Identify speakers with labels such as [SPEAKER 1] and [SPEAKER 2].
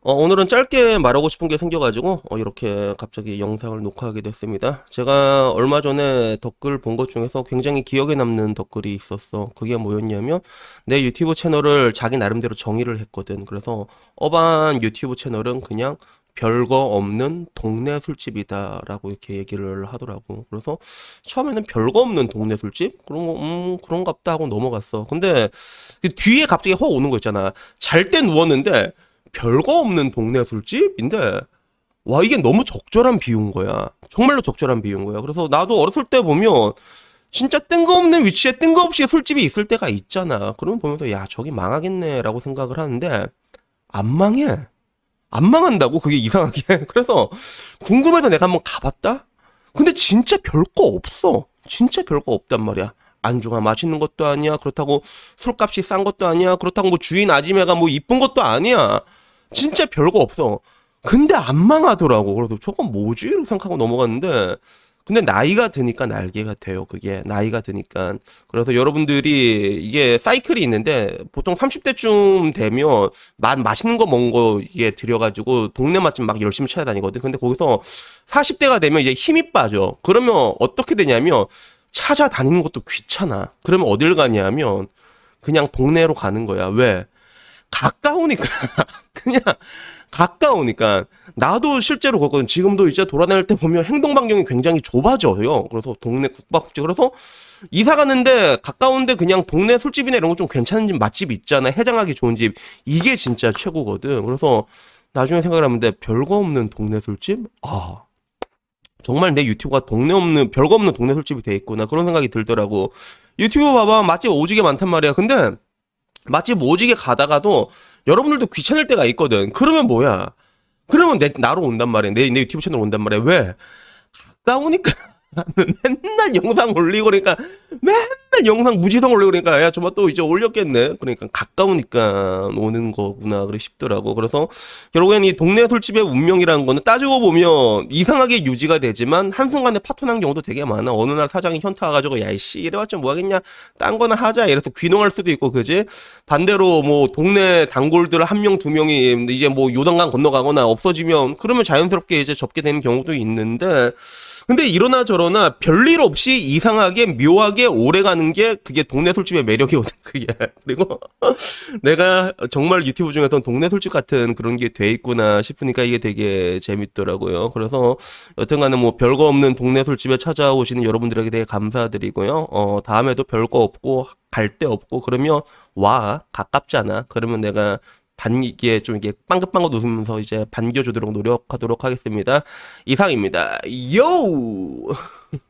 [SPEAKER 1] 어, 오늘은 짧게 말하고 싶은 게 생겨가지고 어, 이렇게 갑자기 영상을 녹화하게 됐습니다. 제가 얼마 전에 댓글 본 것 중에서 굉장히 기억에 남는 댓글이 있었어. 그게 뭐였냐면 내 유튜브 채널을 자기 나름대로 정의를 했거든. 그래서 어반 유튜브 채널은 그냥 별거 없는 동네 술집이다라고 이렇게 얘기를 하더라고. 그래서 처음에는 별거 없는 동네 술집? 그런 거, 음, 그런갑다 하고 넘어갔어. 근데 그 뒤에 갑자기 확 오는 거 있잖아. 잘 때 누웠는데 별거 없는 동네 술집인데 와 이게 너무 적절한 비유인 거야. 정말로 적절한 비유인 거야. 그래서 나도 어렸을 때 보면 진짜 뜬금없는 위치에 뜬금없이 술집이 있을 때가 있잖아. 그러면 보면서 야 저기 망하겠네라고 생각을 하는데 안 망해. 안 망한다고 그게 이상하게. 그래서 궁금해서 내가 한번 가봤다. 근데 진짜 별거 없어. 진짜 별거 없단 말이야. 안주가 맛있는 것도 아니야. 그렇다고 술값이 싼 것도 아니야. 그렇다고 뭐 주인 아지매가 뭐 이쁜 것도 아니야. 진짜 별거 없어. 근데 안 망하더라고. 그래서 저건 뭐지? 이렇게 생각하고 넘어갔는데 근데 나이가 드니까 날개가 돼요. 그게 나이가 드니까. 그래서 여러분들이 이게 사이클이 있는데 보통 30대쯤 되면 맛 맛있는 거 먹은 거 이게 들여가지고 동네 맛집 막 열심히 찾아다니거든. 근데 거기서 40대가 되면 이제 힘이 빠져. 그러면 어떻게 되냐면 찾아다니는 것도 귀찮아. 그러면 어딜 가냐면 그냥 동네로 가는 거야. 왜? 가까우니까. 그냥 가까우니까. 나도 실제로 그렇거든. 지금도 이제 돌아다닐 때 보면 행동 반경이 굉장히 좁아져요. 그래서 동네 국밥집. 그래서 이사 가는데 가까운데 그냥 동네 술집이나 이런 거 좀 괜찮은 집 맛집 있잖아. 해장하기 좋은 집. 이게 진짜 최고거든. 그래서 나중에 생각을 하면 별거 없는 동네 술집? 아. 정말 내 유튜브가 동네 없는 별거 없는 동네 술집이 돼 있구나 그런 생각이 들더라고 유튜브 봐봐 맛집 오지게 많단 말이야 근데 맛집 오지게 가다가도 여러분들도 귀찮을 때가 있거든. 그러면 뭐야? 그러면 내 나로 온단 말이야. 내, 내 유튜브 채널 온단 말이야. 왜? 가까우니까. 맨날 영상 올리고 그러니까 맨날 영상 무지성 올리고 그러니까 야 정말 또 이제 올렸겠네. 그러니까 가까우니까 오는 거구나 그래 싶더라고. 그래서 결국엔 이 동네 술집의 운명이라는 거는 따지고 보면 이상하게 유지가 되지만 한순간에 파토난 경우도 되게 많아. 어느 날 사장이 현타 와가지고 야 이씨 이래봤자 뭐하겠냐? 딴 거나 하자. 이래서 귀농할 수도 있고 그지? 반대로 뭐 동네 단골들 한 명 두 명이 이제 뭐 요단강 건너가거나 없어지면 그러면 자연스럽게 이제 접게 되는 경우도 있는데 근데 이러나 저러나 별일 없이 이상하게 묘하게 오래 가는 게 그게 동네 술집의 매력이거든 그게 그리고 내가 정말 유튜브 중에서 동네 술집 같은 그런 게 돼 있구나 싶으니까 이게 되게 재밌더라고요 그래서 여튼간에 뭐 별거 없는 동네 술집에 찾아오시는 여러분들에게 되게 감사드리고요 어 다음에도 별거 없고 갈 데 없고 그러면 와 가깝잖아 그러면 내가 반기에 좀 이게 빵긋빵긋 웃으면서 이제 반겨주도록 노력하도록 하겠습니다. 이상입니다. 요!